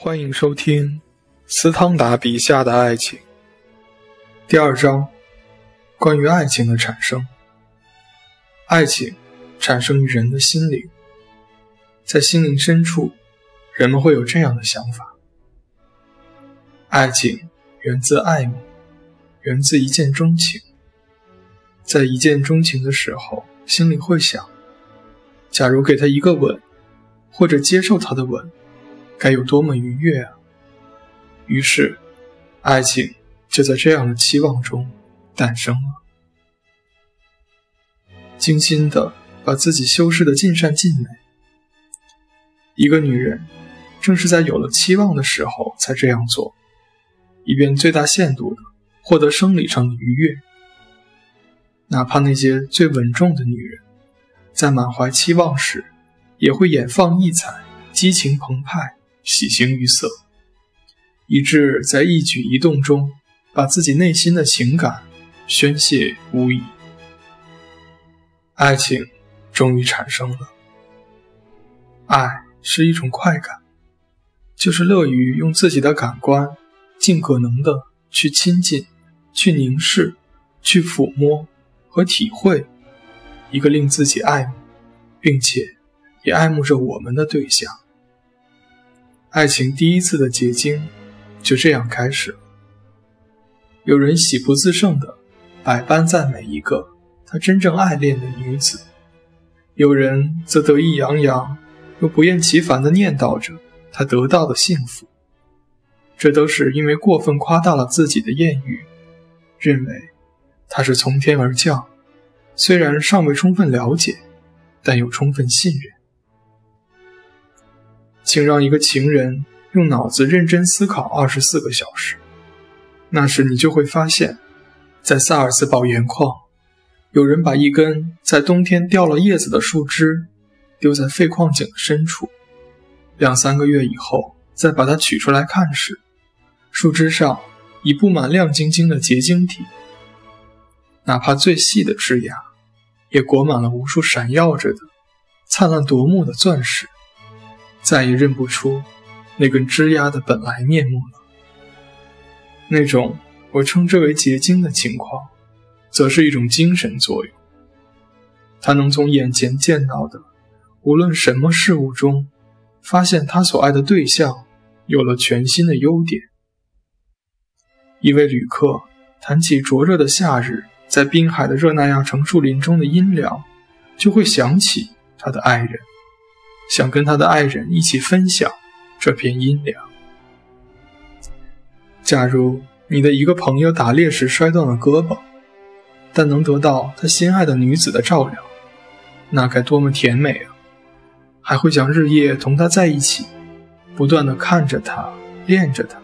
欢迎收听斯汤达笔下的爱情第二章：关于爱情的产生。爱情产生于人的心灵，在心灵深处，人们会有这样的想法：爱情源自爱慕，源自一见钟情。在一见钟情的时候，心里会想：假如给他一个吻，或者接受他的吻。该有多么愉悦啊！于是，爱情就在这样的期望中诞生了。精心的把自己修饰的尽善尽美。一个女人，正是在有了期望的时候才这样做，以便最大限度的获得生理上的愉悦。哪怕那些最稳重的女人，在满怀期望时，也会眼放异彩，激情澎湃。喜形于色，以致在一举一动中把自己内心的情感宣泄无遗。爱情终于产生了。爱是一种快感，就是乐于用自己的感官尽可能的去亲近、去凝视、去抚摸和体会一个令自己爱慕，并且也爱慕着我们的对象。爱情第一次的结晶就这样开始了。有人喜不自胜的百般赞美一个他真正爱恋的女子，有人则得意洋洋又不厌其烦地念叨着他得到的幸福。这都是因为过分夸大了自己的艳遇，认为他是从天而降，虽然尚未充分了解，但又充分信任。请让一个情人用脑子认真思考二十四个小时，那时你就会发现，在萨尔茨堡盐矿，有人把一根在冬天掉了叶子的树枝丢在废矿井的深处，两三个月以后再把它取出来看时，树枝上已布满亮晶晶的结晶体，哪怕最细的枝芽，也裹满了无数闪耀着的、灿烂夺目的钻石。再也认不出那根枝丫的本来面目了。那种我称之为结晶的情况，则是一种精神作用。他能从眼前见到的无论什么事物中，发现他所爱的对象有了全新的优点。一位旅客谈起灼热的夏日，在滨海的热那亚城树林中的阴凉，就会想起他的爱人。想跟他的爱人一起分享这片阴凉。假如你的一个朋友打猎时摔断了胳膊，但能得到他心爱的女子的照料，那该多么甜美啊！还会想日夜同他在一起，不断的看着他，恋着他，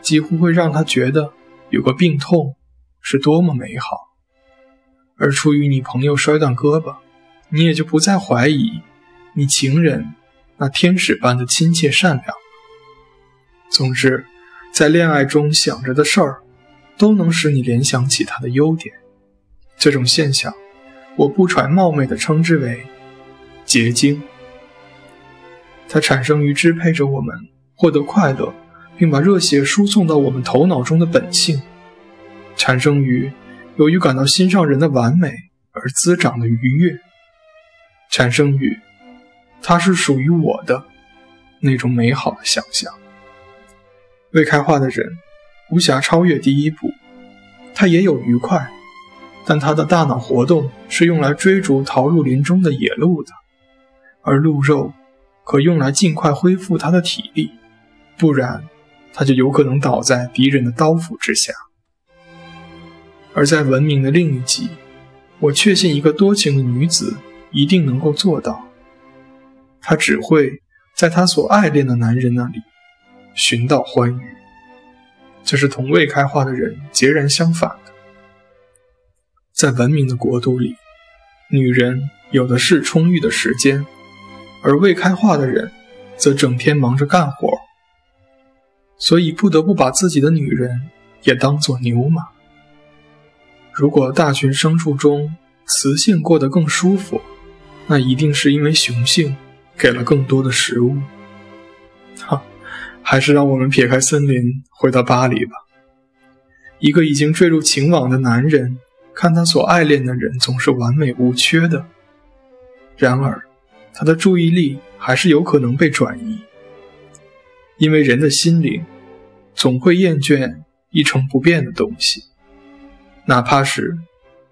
几乎会让他觉得有个病痛是多么美好。而出于你朋友摔断胳膊，你也就不再怀疑。你情人那天使般的亲切善良。总之，在恋爱中想着的事儿，都能使你联想起他的优点。这种现象，我不揣冒昧地称之为结晶。它产生于支配着我们获得快乐，并把热血输送到我们头脑中的本性；产生于由于感到心上人的完美而滋长的愉悦；产生于。它是属于我的那种美好的想象。未开化的人无暇超越第一步，他也有愉快，但他的大脑活动是用来追逐逃入林中的野鹿的，而鹿肉可用来尽快恢复他的体力，不然他就有可能倒在敌人的刀斧之下。而在文明的另一极，我确信一个多情的女子一定能够做到。他只会在他所爱恋的男人那里寻到欢愉，这是同未开化的人截然相反的。在文明的国度里，女人有的是充裕的时间，而未开化的人则整天忙着干活，所以不得不把自己的女人也当作牛马。如果大群牲畜中雌性过得更舒服，那一定是因为雄性。给了更多的食物，哈，还是让我们撇开森林，回到巴黎吧。一个已经坠入情网的男人，看他所爱恋的人总是完美无缺的，然而，他的注意力还是有可能被转移，因为人的心灵总会厌倦一成不变的东西，哪怕是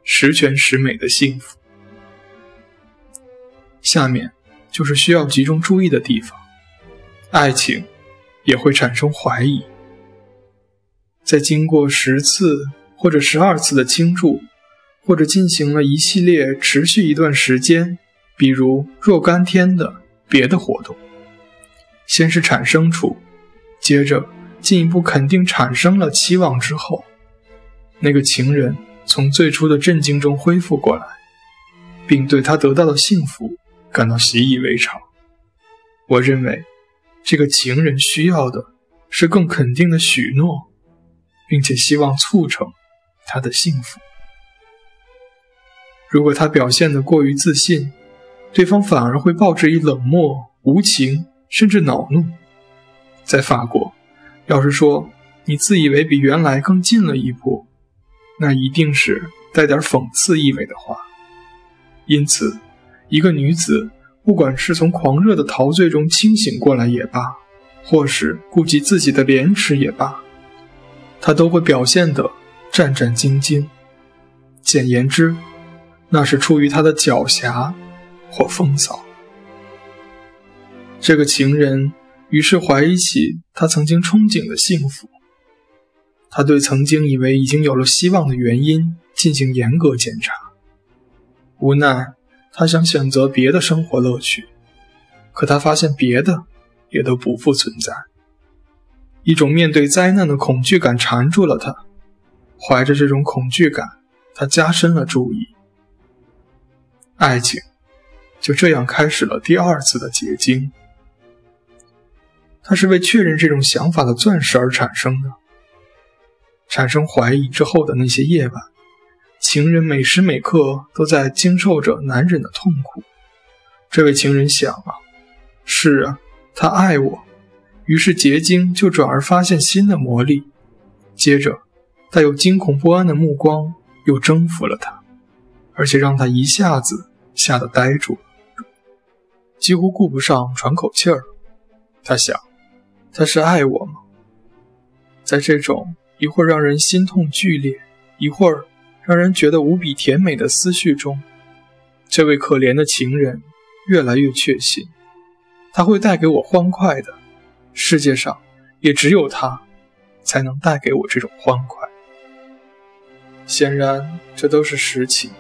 十全十美的幸福。下面就是需要集中注意的地方，爱情。也会产生怀疑。在经过十次或者十二次的倾注，或者进行了一系列持续一段时间，比如若干天的别的活动，先是产生出，接着进一步肯定产生了期望之后，那个情人从最初的震惊中恢复过来，并对他得到的幸福感到习以为常。我认为。这个情人需要的是更肯定的许诺，并且希望促成他的幸福。如果他表现得过于自信，对方反而会报之以冷漠、无情，甚至恼怒。在法国，要是说你自以为比原来更近了一步，那一定是带点讽刺意味的话。因此，一个女子。不管是从狂热的陶醉中清醒过来也罢，或是顾及自己的廉耻也罢，她都会表现得战战兢兢。简言之，那是出于她的狡黠或风骚。这个情人于是怀疑起他曾经憧憬的幸福，他对曾经以为已经有了希望的原因进行严格检查，无奈。他想选择别的生活乐趣，可他发现别的也都不复存在。一种面对灾难的恐惧感缠住了他，怀着这种恐惧感，他加深了注意。爱情就这样开始了第二次的结晶。他是为确认这种想法的钻石而产生的。产生怀疑之后的那些夜晚。情人每时每刻都在经受着难忍的痛苦。这位情人想啊，是啊，他爱我，于是结晶就转而发现新的魔力。接着，带有惊恐不安的目光又征服了他，而且让他一下子吓得呆住了，几乎顾不上喘口气儿。他想，他是爱我吗？在这种一会儿让人心痛剧烈，一会儿……让人觉得无比甜美的思绪中，这位可怜的情人越来越确信，他会带给我欢快的。世界上也只有他，才能带给我这种欢快。显然，这都是实情。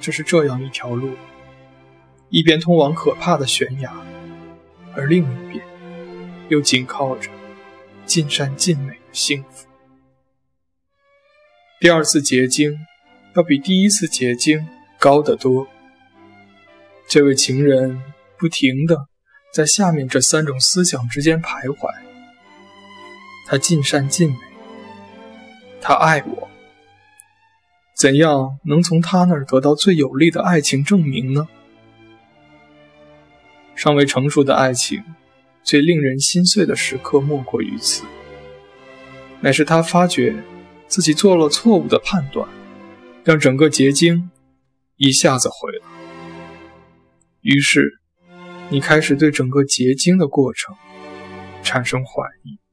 这是这样一条路，一边通往可怕的悬崖，而另一边又紧靠着尽善尽美的幸福。第二次结晶要比第一次结晶高得多。这位情人不停地在下面这三种思想之间徘徊。他尽善尽美，他爱我。怎样能从他那儿得到最有力的爱情证明呢？尚未成熟的爱情，最令人心碎的时刻莫过于此，乃是他发觉。自己做了错误的判断，让整个结晶一下子毁了。于是，你开始对整个结晶的过程产生怀疑。